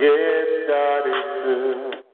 Yes, God is.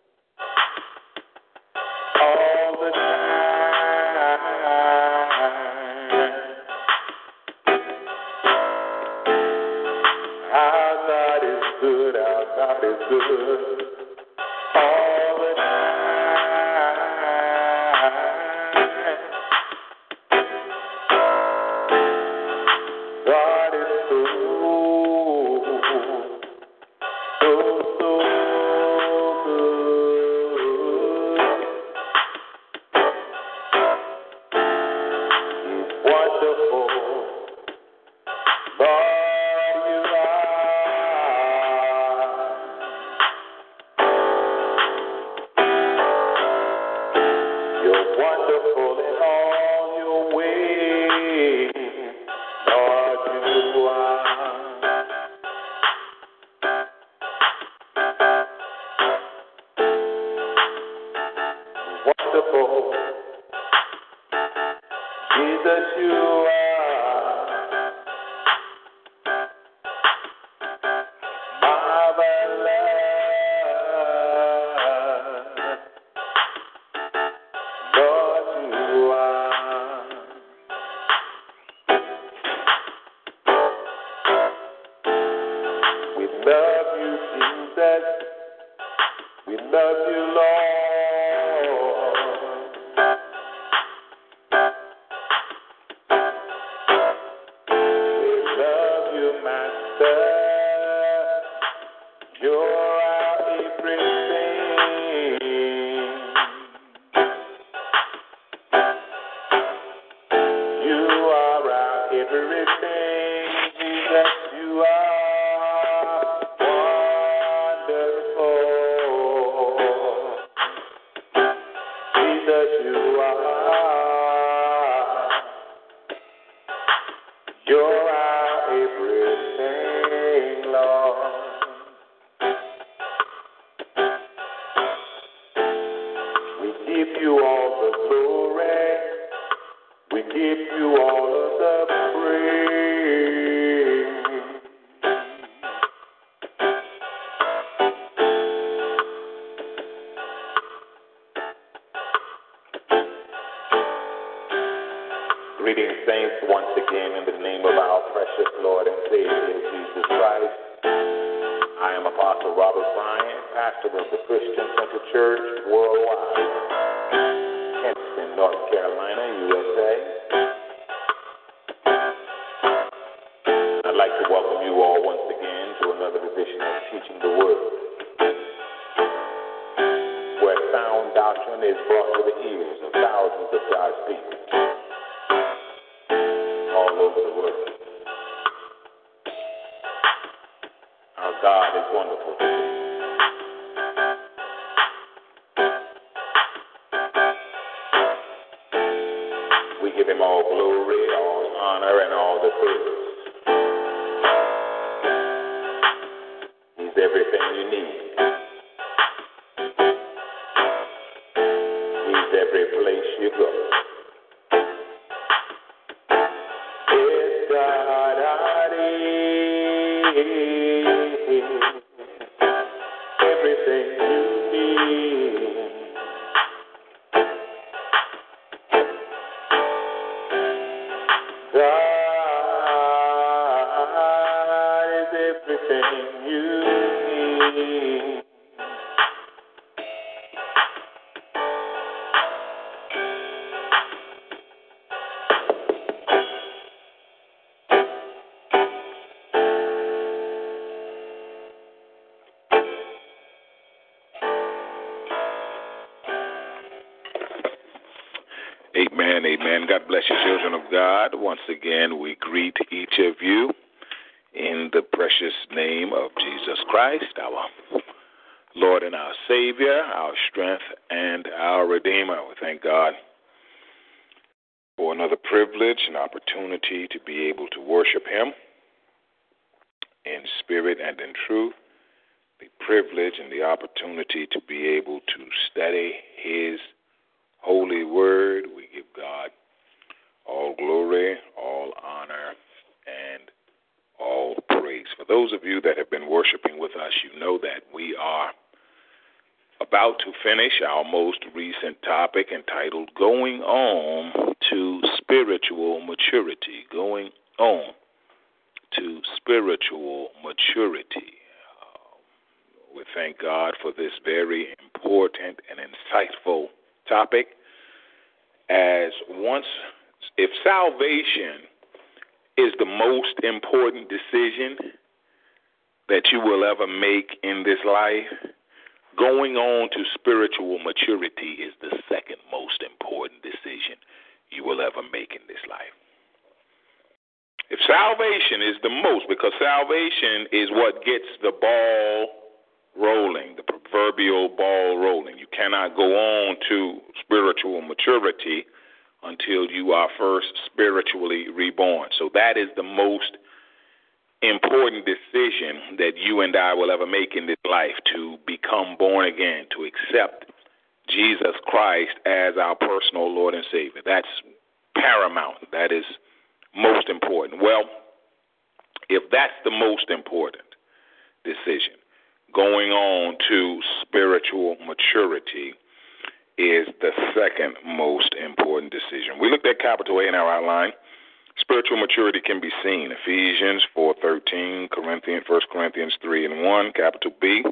Jesus, you are you all the glory. We give you all of the praise. And all again, we greet each of you in the precious name of Jesus Christ, our Lord and our Savior, our strength and our Redeemer. We thank God for another privilege and opportunity to be able to worship Him in spirit and in truth. The privilege and the opportunity to be able to study His holy word. We give God all glory, all honor, and all praise. For those of you that have been worshiping with us, you know that we are about to finish our most recent topic entitled Going On to Spiritual Maturity. Going On to Spiritual Maturity. Uh, we thank God for this very important and insightful topic as once if salvation is the most important decision that you will ever make in this life, going on to spiritual maturity is the second most important decision you will ever make in this life. If salvation is the most, because salvation is what gets the ball rolling, the proverbial ball rolling. You cannot go on to spiritual maturity until you are first spiritually reborn. So that is the most important decision that you and I will ever make in this life to become born again, to accept Jesus Christ as our personal Lord and Savior. That's paramount. That is most important. Well, if that's the most important decision, going on to spiritual maturity is the second most important decision. We looked at capital A in our outline. Spiritual maturity can be seen Ephesians 4:13, Corinthians 1 Corinthians 3 and 1, capital B.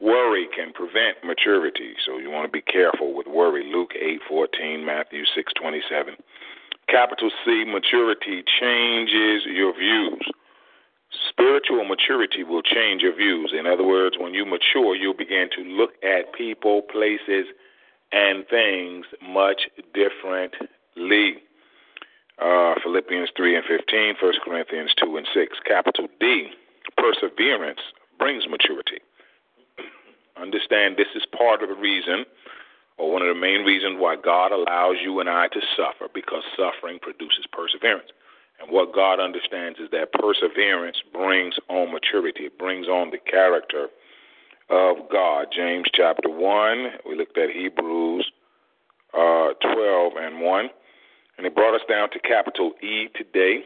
Worry can prevent maturity, so you want to be careful with worry. Luke 8:14, Matthew 6:27. Capital C, maturity changes your views. Spiritual maturity will change your views. In other words, when you mature, you'll begin to look at people, places, and things much differently. Uh, Philippians 3 and 15, 1 Corinthians 2 and 6. Capital D, perseverance brings maturity. Understand this is part of the reason, or one of the main reasons, why God allows you and I to suffer, because suffering produces perseverance. And what God understands is that perseverance brings on maturity, it brings on the character of God. James chapter 1, we looked at Hebrews uh, 12 and 1. And it brought us down to capital E today,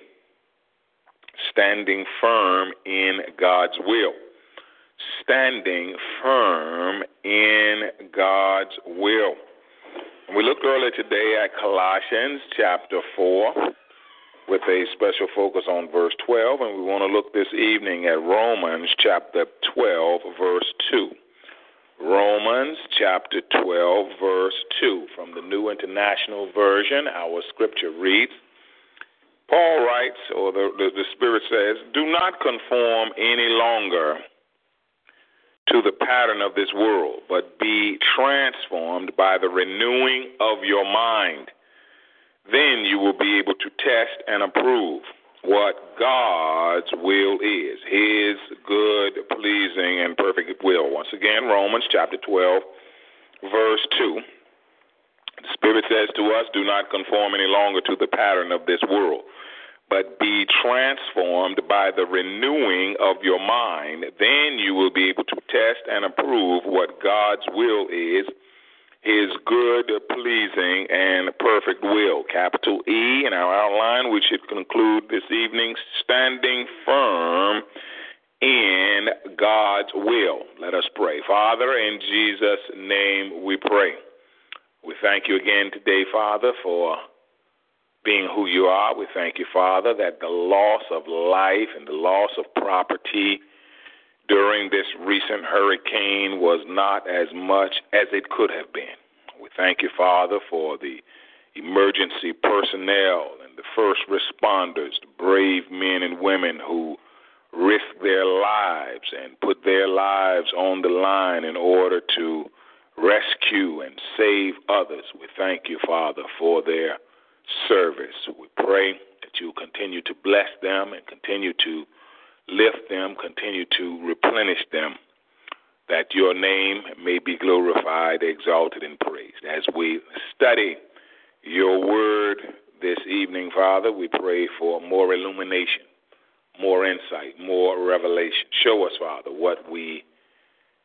standing firm in God's will. Standing firm in God's will. And we looked earlier today at Colossians chapter 4 with a special focus on verse 12, and we want to look this evening at Romans chapter 12, verse 2. Romans chapter 12, verse 2. From the New International Version, our scripture reads Paul writes, or the, the, the Spirit says, Do not conform any longer to the pattern of this world, but be transformed by the renewing of your mind then you will be able to test and approve what God's will is, His good, pleasing, and perfect will. Once again, Romans chapter 12, verse 2. The Spirit says to us, Do not conform any longer to the pattern of this world, but be transformed by the renewing of your mind. Then you will be able to test and approve what God's will is his good, pleasing, and perfect will. Capital E in our outline, we should conclude this evening standing firm in God's will. Let us pray. Father, in Jesus' name we pray. We thank you again today, Father, for being who you are. We thank you, Father, that the loss of life and the loss of property during this recent hurricane was not as much as it could have been. We thank you, Father, for the emergency personnel and the first responders, the brave men and women who risk their lives and put their lives on the line in order to rescue and save others. We thank you, Father, for their service. We pray that you continue to bless them and continue to lift them, continue to replenish them, that your name may be glorified, exalted, and praised. As we study your word this evening, Father, we pray for more illumination, more insight, more revelation. Show us, Father, what we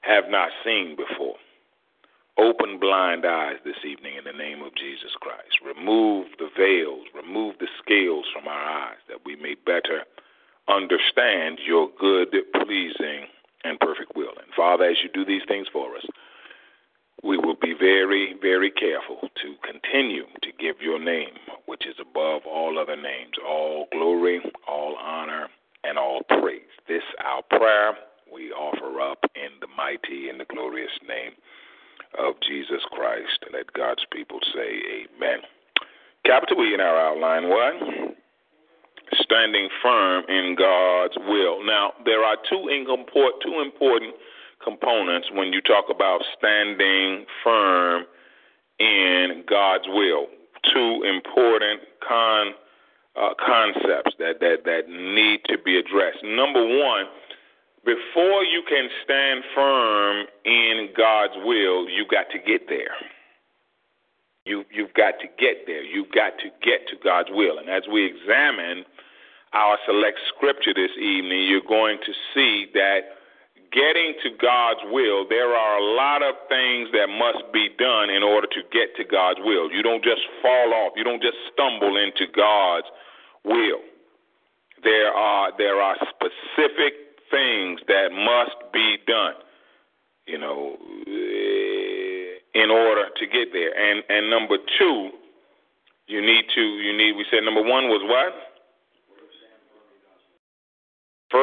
have not seen before. Open blind eyes this evening in the name of Jesus Christ. Remove the veils, remove the scales from our eyes that we may better understand your good, pleasing, and perfect will. And Father, as you do these things for us, we will be very, very careful to continue to give your name, which is above all other names, all glory, all honor, and all praise. This our prayer we offer up in the mighty and the glorious name of Jesus Christ. Let God's people say amen. Capital E in our outline one standing firm in God's will. Now, there are two, import, two important components when you talk about standing firm in God's will. Two important con, uh, concepts that, that, that need to be addressed. Number one, before you can stand firm in God's will, you've got to get there. You, you've got to get there. You've got to get to God's will. And as we examine our select scripture this evening, you're going to see that getting to God's will, there are a lot of things that must be done in order to get to God's will. You don't just fall off, you don't just stumble into God's will. There are there are specific things that must be done, you know, eh, in order to get there. And and number 2, you need to you need we said number 1 was what?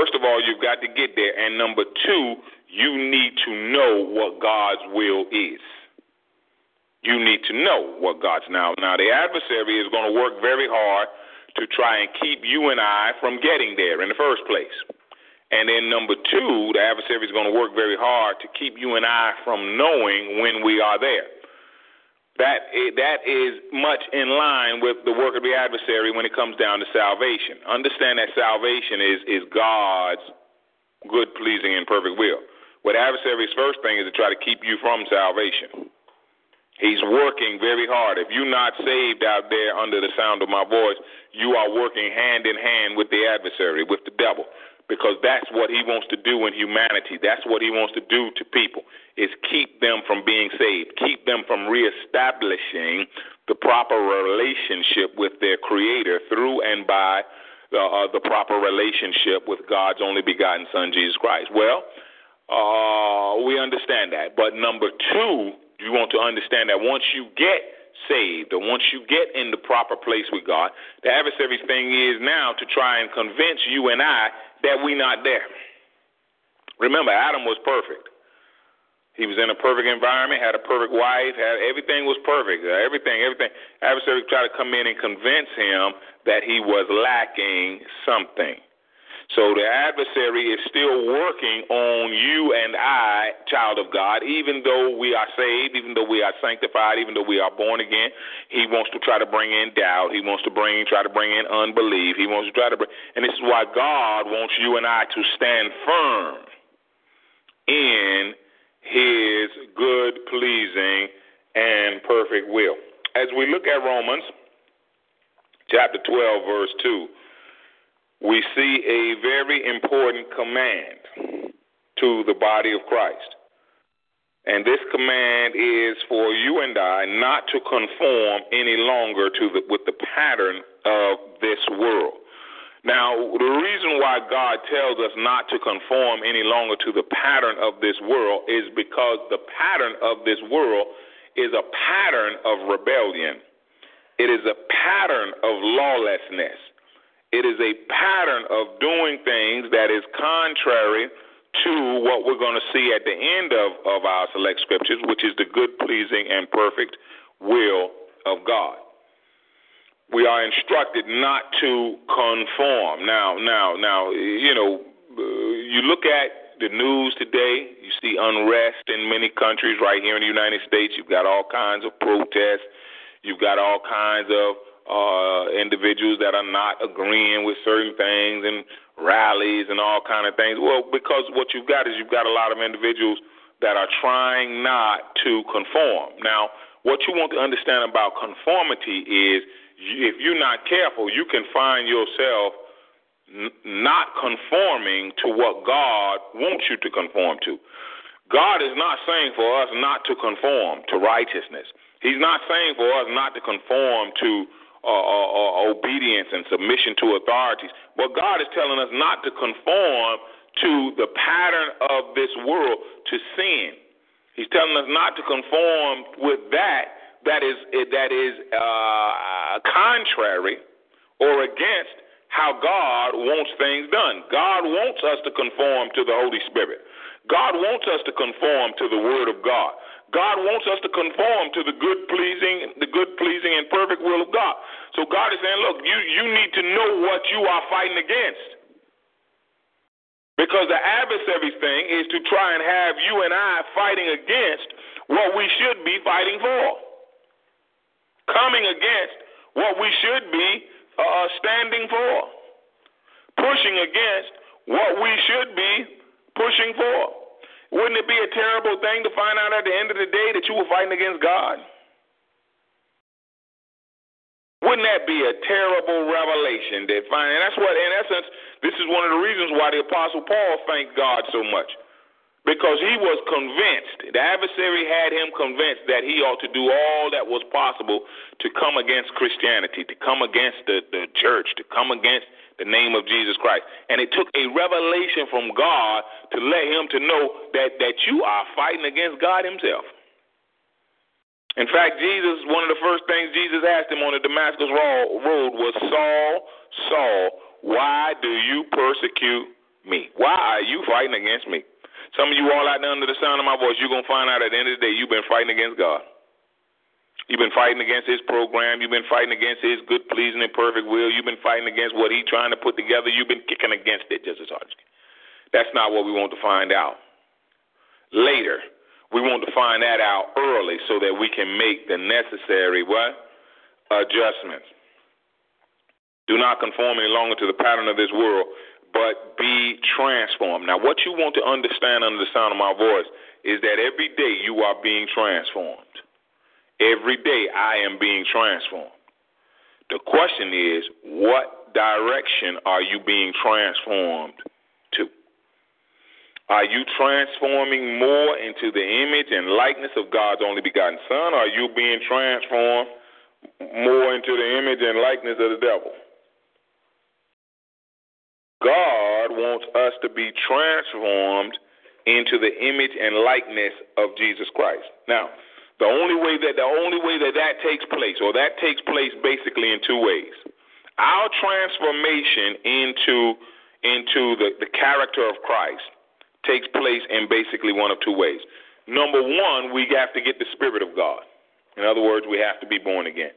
First of all, you've got to get there. And number two, you need to know what God's will is. You need to know what God's now. Now, the adversary is going to work very hard to try and keep you and I from getting there in the first place. And then number two, the adversary is going to work very hard to keep you and I from knowing when we are there. That that is much in line with the work of the adversary when it comes down to salvation. Understand that salvation is is God's good, pleasing, and perfect will. What adversary's first thing is to try to keep you from salvation. He's working very hard. If you're not saved out there under the sound of my voice, you are working hand in hand with the adversary, with the devil because that's what he wants to do in humanity. That's what he wants to do to people is keep them from being saved, keep them from reestablishing the proper relationship with their creator through and by uh, uh, the proper relationship with God's only begotten son Jesus Christ. Well, uh, we understand that. But number 2, you want to understand that once you get saved or once you get in the proper place with God, the adversary's thing is now to try and convince you and I that we're not there. Remember, Adam was perfect. He was in a perfect environment, had a perfect wife, had everything was perfect. Uh, everything, everything. Adversary tried to come in and convince him that he was lacking something. So the adversary is still working on you and I, child of God, even though we are saved, even though we are sanctified, even though we are born again. He wants to try to bring in doubt. He wants to bring, try to bring in unbelief. He wants to try to bring, and this is why God wants you and I to stand firm in His good, pleasing, and perfect will. As we look at Romans chapter 12, verse 2 we see a very important command to the body of Christ. And this command is for you and I not to conform any longer to the, with the pattern of this world. Now, the reason why God tells us not to conform any longer to the pattern of this world is because the pattern of this world is a pattern of rebellion. It is a pattern of lawlessness. It is a pattern of doing things that is contrary to what we're going to see at the end of, of our select scriptures, which is the good, pleasing, and perfect will of God. We are instructed not to conform. Now, now, now, you know, you look at the news today, you see unrest in many countries right here in the United States. You've got all kinds of protests. You've got all kinds of uh, individuals that are not agreeing with certain things and rallies and all kind of things. Well, because what you've got is you've got a lot of individuals that are trying not to conform. Now, what you want to understand about conformity is if you're not careful, you can find yourself n- not conforming to what God wants you to conform to. God is not saying for us not to conform to righteousness. He's not saying for us not to conform to uh, uh, uh, obedience and submission to authorities. But God is telling us not to conform to the pattern of this world, to sin. He's telling us not to conform with that that is that is uh, contrary or against how God wants things done. God wants us to conform to the Holy Spirit. God wants us to conform to the Word of God. God wants us to conform to the good pleasing, the good pleasing and perfect will of God. So God is saying, look, you, you need to know what you are fighting against. Because the adversary thing is to try and have you and I fighting against what we should be fighting for. Coming against what we should be uh, standing for. Pushing against what we should be pushing for. Wouldn't it be a terrible thing to find out at the end of the day that you were fighting against God? Wouldn't that be a terrible revelation that find and that's what in essence this is one of the reasons why the apostle Paul thanked God so much. Because he was convinced, the adversary had him convinced that he ought to do all that was possible to come against Christianity, to come against the, the church, to come against the name of Jesus Christ. And it took a revelation from God to let him to know that, that you are fighting against God himself. In fact, Jesus, one of the first things Jesus asked him on the Damascus road was, Saul, Saul, why do you persecute me? Why are you fighting against me? Some of you all out there under the sound of my voice, you're going to find out at the end of the day you've been fighting against God. You've been fighting against his program. You've been fighting against his good, pleasing, and perfect will. You've been fighting against what he's trying to put together. You've been kicking against it just as hard. That's not what we want to find out. Later, we want to find that out early so that we can make the necessary what adjustments. Do not conform any longer to the pattern of this world, but be transformed. Now, what you want to understand under the sound of my voice is that every day you are being transformed. Every day I am being transformed. The question is, what direction are you being transformed to? Are you transforming more into the image and likeness of God's only begotten Son? Or are you being transformed more into the image and likeness of the devil? God wants us to be transformed into the image and likeness of Jesus Christ. Now, the only way that the only way that that takes place, or that takes place basically in two ways. Our transformation into into the, the character of Christ takes place in basically one of two ways. Number one, we have to get the Spirit of God. In other words, we have to be born again.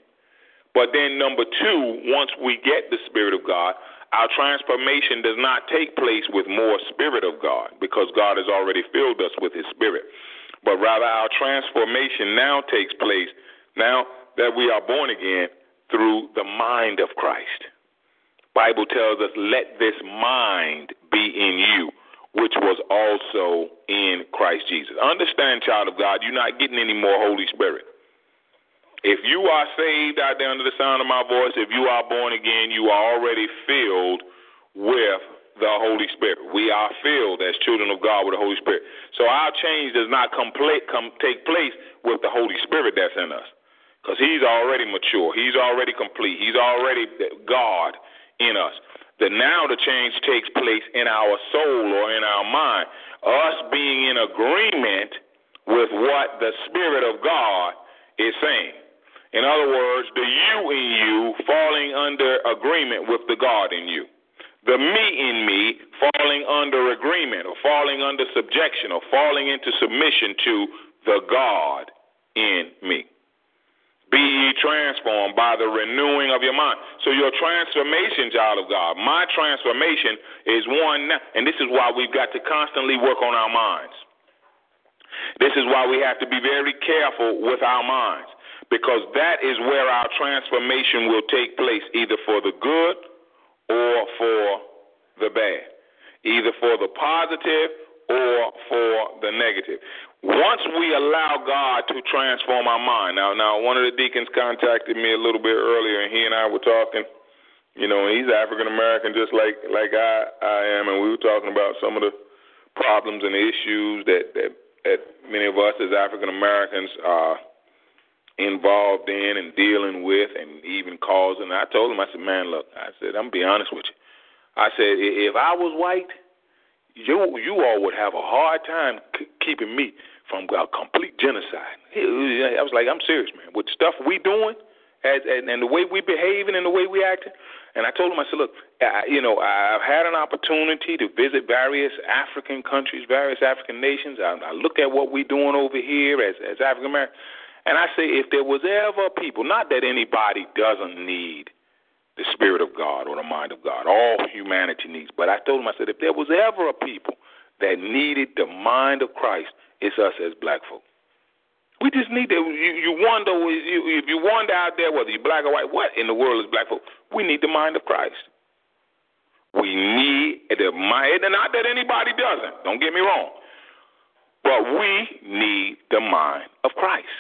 But then number two, once we get the Spirit of God, our transformation does not take place with more Spirit of God because God has already filled us with His Spirit but rather our transformation now takes place now that we are born again through the mind of Christ. Bible tells us, "Let this mind be in you, which was also in Christ Jesus." Understand, child of God, you're not getting any more Holy Spirit. If you are saved out there under the sound of my voice, if you are born again, you are already filled with the Holy Spirit. We are filled as children of God with the Holy Spirit. So our change does not complete, come take place with the Holy Spirit that's in us, because He's already mature. He's already complete. He's already God in us. That now the change takes place in our soul or in our mind, us being in agreement with what the Spirit of God is saying. In other words, the you in you falling under agreement with the God in you the me in me falling under agreement or falling under subjection or falling into submission to the God in me. Be ye transformed by the renewing of your mind. So, your transformation, child of God, my transformation is one, and this is why we've got to constantly work on our minds. This is why we have to be very careful with our minds, because that is where our transformation will take place, either for the good or for the bad, either for the positive or for the negative. Once we allow God to transform our mind, now, now one of the deacons contacted me a little bit earlier, and he and I were talking. You know, he's African American, just like like I I am, and we were talking about some of the problems and issues that that, that many of us as African Americans are uh, involved in and dealing with, and even causing. I told him, I said, man, look, I said, I'm gonna be honest with you. I said, if I was white you you all would have a hard time c- keeping me from a complete genocide. I was like, I'm serious, man. With stuff we doing, as, and, and the way we behaving and the way we acting. And I told him, I said, look, I, you know, I've had an opportunity to visit various African countries, various African nations. I, I look at what we're doing over here as as African American, and I say, if there was ever people, not that anybody doesn't need the Spirit of God or the mind of God. All humanity needs. But I told him, I said, if there was ever a people that needed the mind of Christ, it's us as black folk. We just need to. You, you wonder if you wonder out there whether you're black or white, what in the world is black folk? We need the mind of Christ. We need the mind, and not that anybody doesn't. Don't get me wrong, but we need the mind of Christ.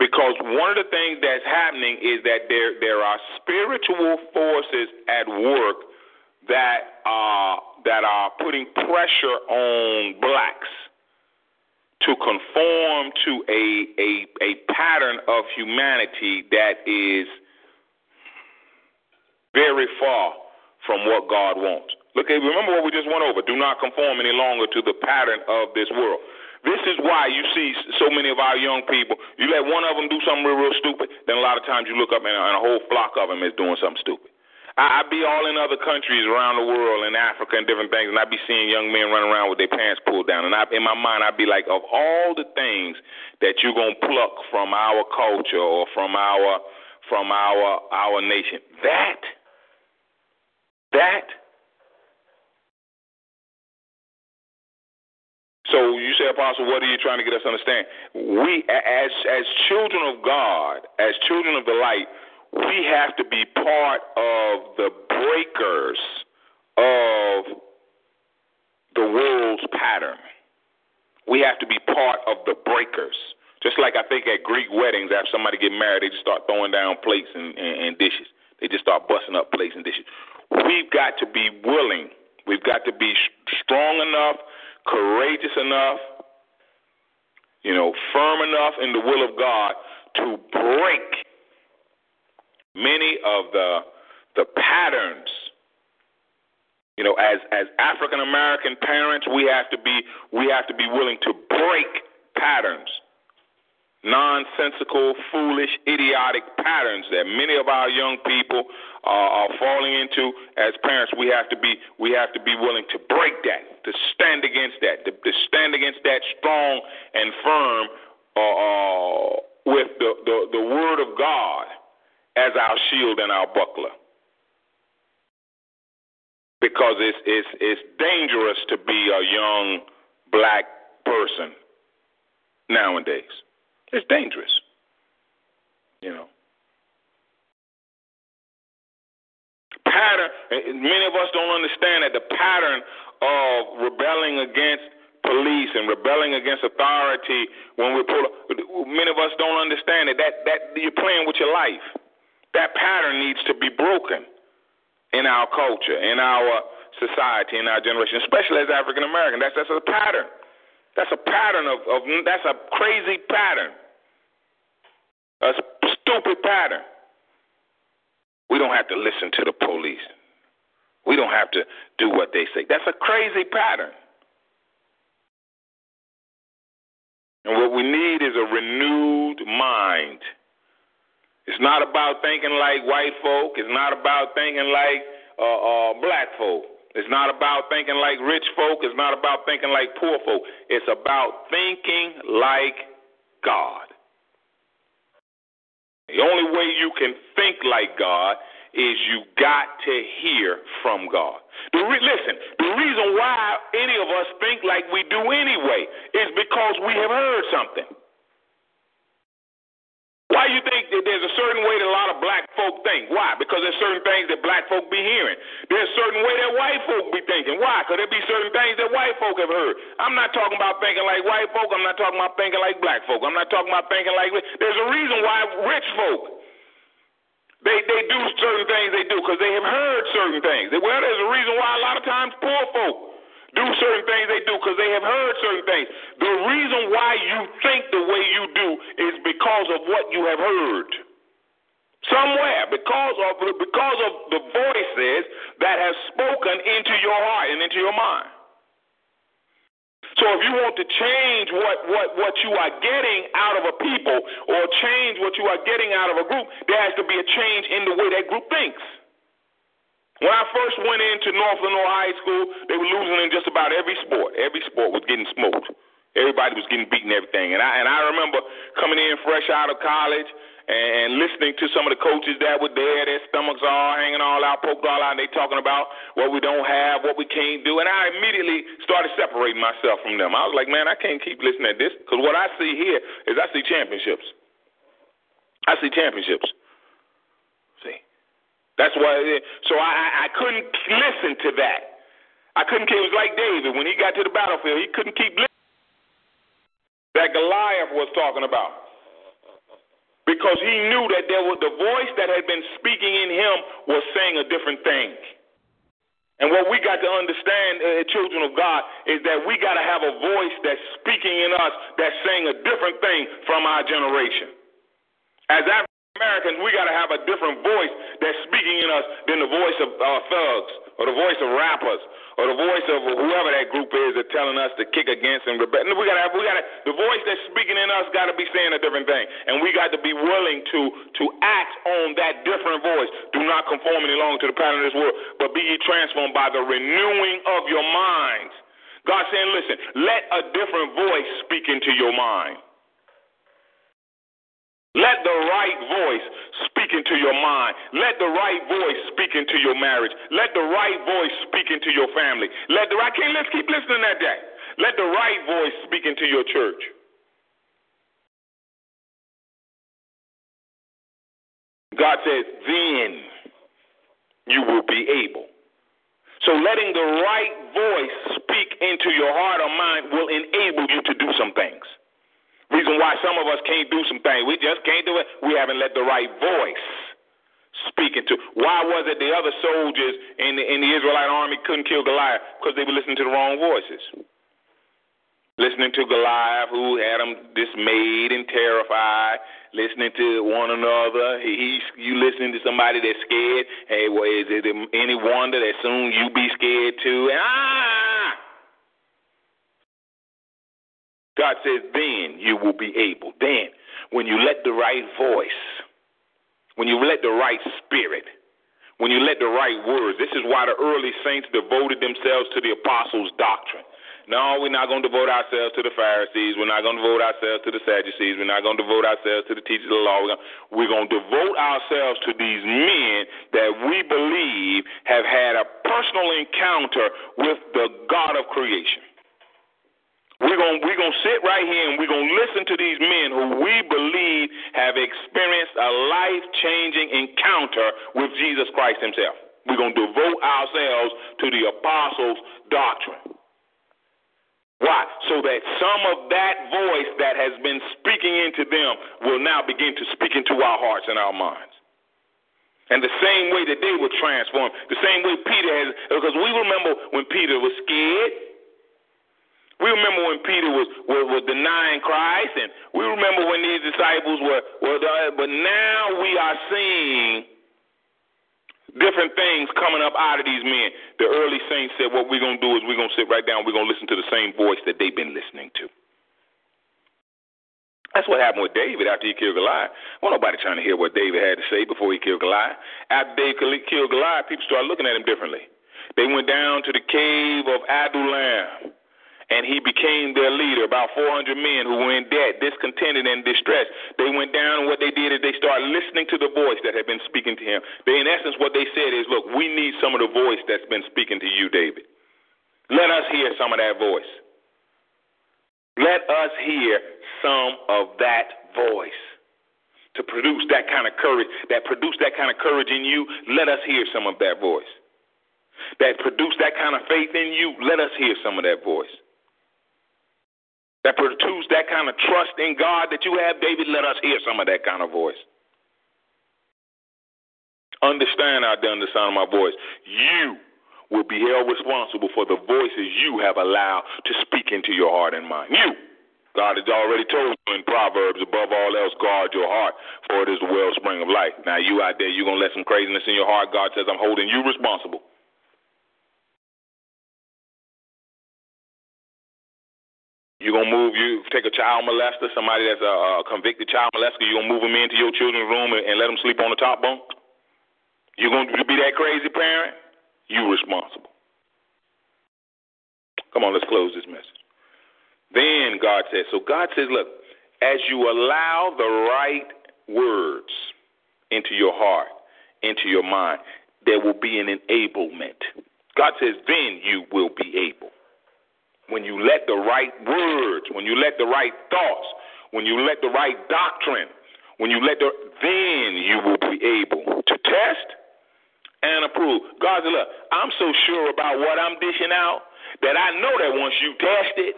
Because one of the things that's happening is that there there are spiritual forces at work that are that are putting pressure on blacks to conform to a a, a pattern of humanity that is very far from what God wants. Look, remember what we just went over. Do not conform any longer to the pattern of this world. This is why you see so many of our young people. You let one of them do something real, real stupid, then a lot of times you look up and, and a whole flock of them is doing something stupid. I, I be all in other countries around the world, in Africa and different things, and I be seeing young men running around with their pants pulled down. And I, in my mind, I'd be like, of all the things that you're gonna pluck from our culture or from our from our our nation, that that So you say, Apostle, what are you trying to get us to understand? We, as as children of God, as children of the light, we have to be part of the breakers of the world's pattern. We have to be part of the breakers. Just like I think at Greek weddings, after somebody get married, they just start throwing down plates and, and, and dishes. They just start busting up plates and dishes. We've got to be willing. We've got to be strong enough courageous enough, you know, firm enough in the will of God to break many of the the patterns. You know, as as African American parents, we have to be we have to be willing to break patterns nonsensical, foolish, idiotic patterns that many of our young people uh, are falling into. As parents, we have to be we have to be willing to break that, to stand against that, to, to stand against that strong and firm uh, uh, with the, the the word of God as our shield and our buckler. Because it's it's it's dangerous to be a young black person nowadays. It's dangerous. You know. Pattern. Many of us don't understand that the pattern of rebelling against police and rebelling against authority when we pull. Many of us don't understand it. That that you're playing with your life. That pattern needs to be broken in our culture, in our society, in our generation, especially as African American. That's that's a pattern. That's a pattern of, of that's a crazy pattern. A stupid pattern. We don't have to listen to the police. We don't have to do what they say. That's a crazy pattern. And what we need is a renewed mind. It's not about thinking like white folk. It's not about thinking like uh, uh, black folk. It's not about thinking like rich folk. It's not about thinking like poor folk. It's about thinking like God. The only way you can think like God is you got to hear from God. The re- listen, the reason why any of us think like we do anyway is because we have heard something. Why you think that there's a certain way that a lot of black folk think? Why? Because there's certain things that black folk be hearing. There's a certain way that white folk be thinking. Why? Because there be certain things that white folk have heard. I'm not talking about thinking like white folk. I'm not talking about thinking like black folk. I'm not talking about thinking like. There's a reason why rich folk they they do certain things they do because they have heard certain things. Well, there's a reason why a lot of times poor folk do certain things they do because they have heard certain things. The reason why you think the way you do is because of what you have heard. Somewhere, because of because of the voices that have spoken into your heart and into your mind. So if you want to change what, what, what you are getting out of a people or change what you are getting out of a group, there has to be a change in the way that group thinks. When I first went into North Lenoir High School, they were losing in just about every sport. Every sport was getting smoked. Everybody was getting beaten, everything. And I and I remember coming in fresh out of college and listening to some of the coaches that were there, their stomachs all hanging all out, poked all out, and they talking about what we don't have, what we can't do. And I immediately started separating myself from them. I was like, man, I can't keep listening to this because what I see here is I see championships. I see championships. That's why. So I, I couldn't listen to that. I couldn't. It was like David when he got to the battlefield. He couldn't keep listening. That Goliath was talking about. Because he knew that there was the voice that had been speaking in him was saying a different thing. And what we got to understand, uh, children of God, is that we got to have a voice that's speaking in us that's saying a different thing from our generation. As African Americans, we got to have a different voice that's speaking in us than the voice of uh, thugs or the voice of rappers or the voice of whoever that group is that's telling us to kick against and rebel. We got to have, we got the voice that's speaking in us got to be saying a different thing, and we got to be willing to to act on that different voice. Do not conform any longer to the pattern of this world, but be ye transformed by the renewing of your minds. God saying, listen, let a different voice speak into your mind. Let the right voice speak into your mind. Let the right voice speak into your marriage. Let the right voice speak into your family. Let the right can't let's keep listening at that. Let the right voice speak into your church. God says, then you will be able. So letting the right voice speak into your heart or mind will enable you to do some things. Reason why some of us can't do some things. We just can't do it. We haven't let the right voice speaking to. Why was it the other soldiers in the, in the Israelite army couldn't kill Goliath? Because they were listening to the wrong voices. Listening to Goliath, who had them dismayed and terrified, listening to one another. He, you listening to somebody that's scared. Hey, well, is it any wonder that soon you be scared too? And ah, God says, then you will be able. Then, when you let the right voice, when you let the right spirit, when you let the right words, this is why the early saints devoted themselves to the apostles' doctrine. No, we're not going to devote ourselves to the Pharisees. We're not going to devote ourselves to the Sadducees. We're not going to devote ourselves to the teachers of the law. We're going to devote ourselves to these men that we believe have had a personal encounter with the God of creation. We're going we're gonna sit right here and we're going to listen to these men who we believe have experienced a life changing encounter with Jesus Christ Himself. We're going to devote ourselves to the apostles' doctrine. Why? So that some of that voice that has been speaking into them will now begin to speak into our hearts and our minds. And the same way that they were transformed, the same way Peter has, because we remember when Peter was scared, we remember when Peter was, was, was denying Christ, and we remember when these disciples were, were but now we are seeing different things coming up out of these men. The early saints said, What we're going to do is we're going to sit right down, we're going to listen to the same voice that they've been listening to. That's what happened with David after he killed Goliath. Well, nobody trying to hear what David had to say before he killed Goliath. After David killed Goliath, people started looking at him differently. They went down to the cave of Adullam, and he became their leader. About 400 men who were in debt, discontented, and distressed. They went down, and what they did is they started listening to the voice that had been speaking to him. They, in essence, what they said is, "Look, we need some of the voice that's been speaking to you, David. Let us hear some of that voice. Let us hear some of that voice." To produce that kind of courage, that produce that kind of courage in you, let us hear some of that voice that produce that kind of faith in you, let us hear some of that voice. That produce that kind of trust in God that you have, David, let us hear some of that kind of voice. Understand out there under the sound of my voice. You will be held responsible for the voices you have allowed to speak into your heart and mind. You. God has already told you in Proverbs, above all else, guard your heart, for it is the wellspring of life. Now, you out there, you're going to let some craziness in your heart. God says, I'm holding you responsible. You're gonna move. You take a child molester, somebody that's a, a convicted child molester. You're gonna move them into your children's room and, and let them sleep on the top bunk. You're gonna be that crazy parent. You responsible. Come on, let's close this message. Then God says, so God says, look, as you allow the right words into your heart, into your mind, there will be an enablement. God says, then you will be able when you let the right words, when you let the right thoughts, when you let the right doctrine, when you let the, then you will be able to test and approve. God said, look, I'm so sure about what I'm dishing out that I know that once you test it,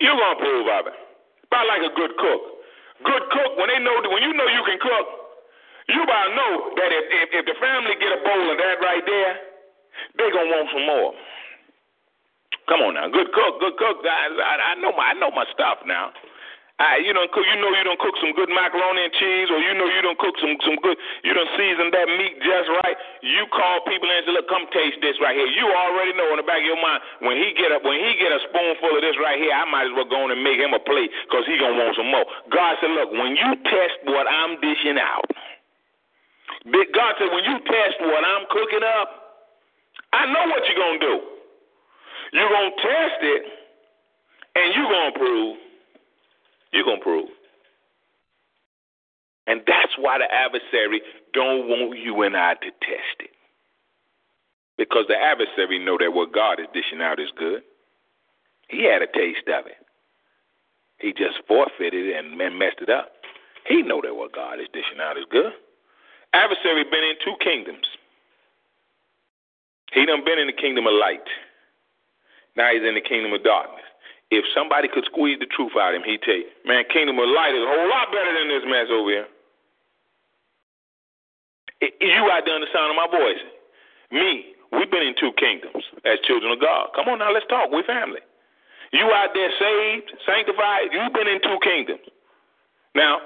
you're to approve of it. About like a good cook. Good cook, when they know, when you know you can cook, you about know that if, if, if the family get a bowl of that right there, they're going to want some more. Come on now, good cook, good cook. I, I, I know my I know my stuff now. I, you don't cook. You know you don't cook some good macaroni and cheese, or you know you don't cook some some good. You don't season that meat just right. You call people and say, "Look, come taste this right here." You already know in the back of your mind when he get up when he get a spoonful of this right here, I might as well go on and make him a plate because he gonna want some more. God said, "Look, when you test what I'm dishing out, God said, when you test what I'm cooking up, I know what you're gonna do." You're going to test it, and you're going to prove. You're going to prove. And that's why the adversary don't want you and I to test it. Because the adversary know that what God is dishing out is good. He had a taste of it. He just forfeited and, and messed it up. He know that what God is dishing out is good. Adversary been in two kingdoms. He done been in the kingdom of light. Now he's in the kingdom of darkness. If somebody could squeeze the truth out of him, he'd you, man, kingdom of light is a whole lot better than this mess over here. You out there on the sound of my voice. Me, we've been in two kingdoms as children of God. Come on now, let's talk. We're family. You out there saved, sanctified, you've been in two kingdoms. Now,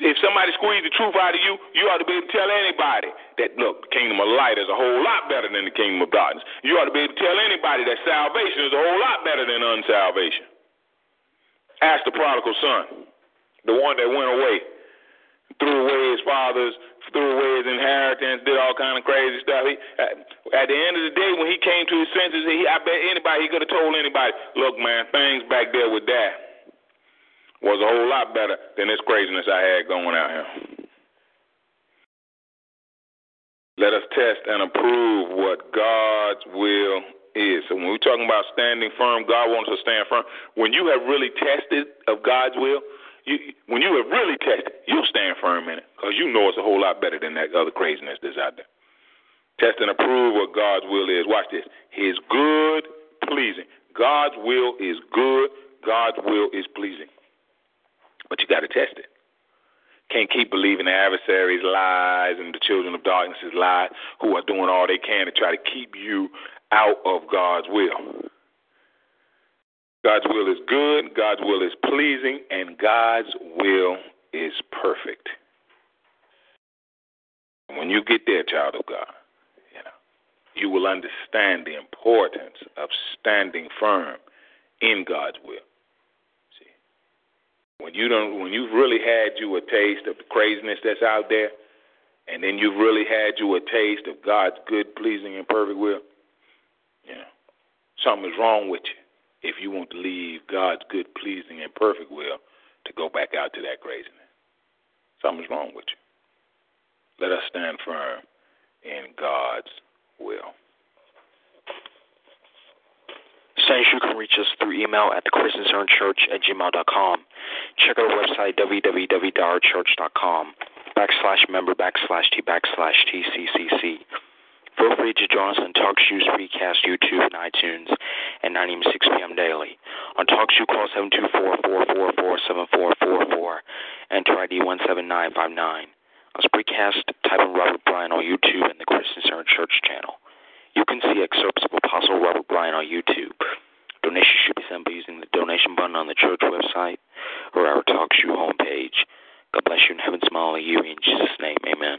if somebody squeezed the truth out of you, you ought to be able to tell anybody that, look, the kingdom of light is a whole lot better than the kingdom of darkness. You ought to be able to tell anybody that salvation is a whole lot better than unsalvation. Ask the prodigal son, the one that went away, threw away his father's, threw away his inheritance, did all kind of crazy stuff. He, uh, at the end of the day, when he came to his senses, he, I bet anybody, he could have told anybody, look, man, things back there with that was a whole lot better than this craziness I had going out here. Let us test and approve what God's will is. So when we're talking about standing firm, God wants us to stand firm. When you have really tested of God's will, you, when you have really tested, you'll stand firm in it because you know it's a whole lot better than that other craziness that's out there. Test and approve what God's will is. Watch this. His good, pleasing. God's will is good. God's will is pleasing. But you got to test it. Can't keep believing the adversary's lies and the children of darkness's lies, who are doing all they can to try to keep you out of God's will. God's will is good, God's will is pleasing, and God's will is perfect. When you get there, child of God, you know, you will understand the importance of standing firm in God's will. When you don't, when you've really had you a taste of the craziness that's out there, and then you've really had you a taste of God's good, pleasing, and perfect will, you know, something is wrong with you if you want to leave God's good, pleasing, and perfect will to go back out to that craziness. Something's wrong with you. Let us stand firm in God's will. You can reach us through email at thechristiancenterchurch at gmail.com. Check out our website, www.ourchurch.com, backslash member, backslash T, backslash TCCC. Feel free to join us on TalkShoe Spreecast YouTube and iTunes at 9 a.m. 6 p.m. daily. On TalkShoe, call 724-444-7444, enter ID 17959. On Spreecast, type in Robert Bryan on YouTube and the Christian Center Church channel. You can see excerpts of Apostle Robert Bryan on YouTube. Donations should be sent by using the donation button on the church website or our TalkShoe homepage. God bless you and heaven smile on you. In Jesus' name, amen.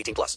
18 plus.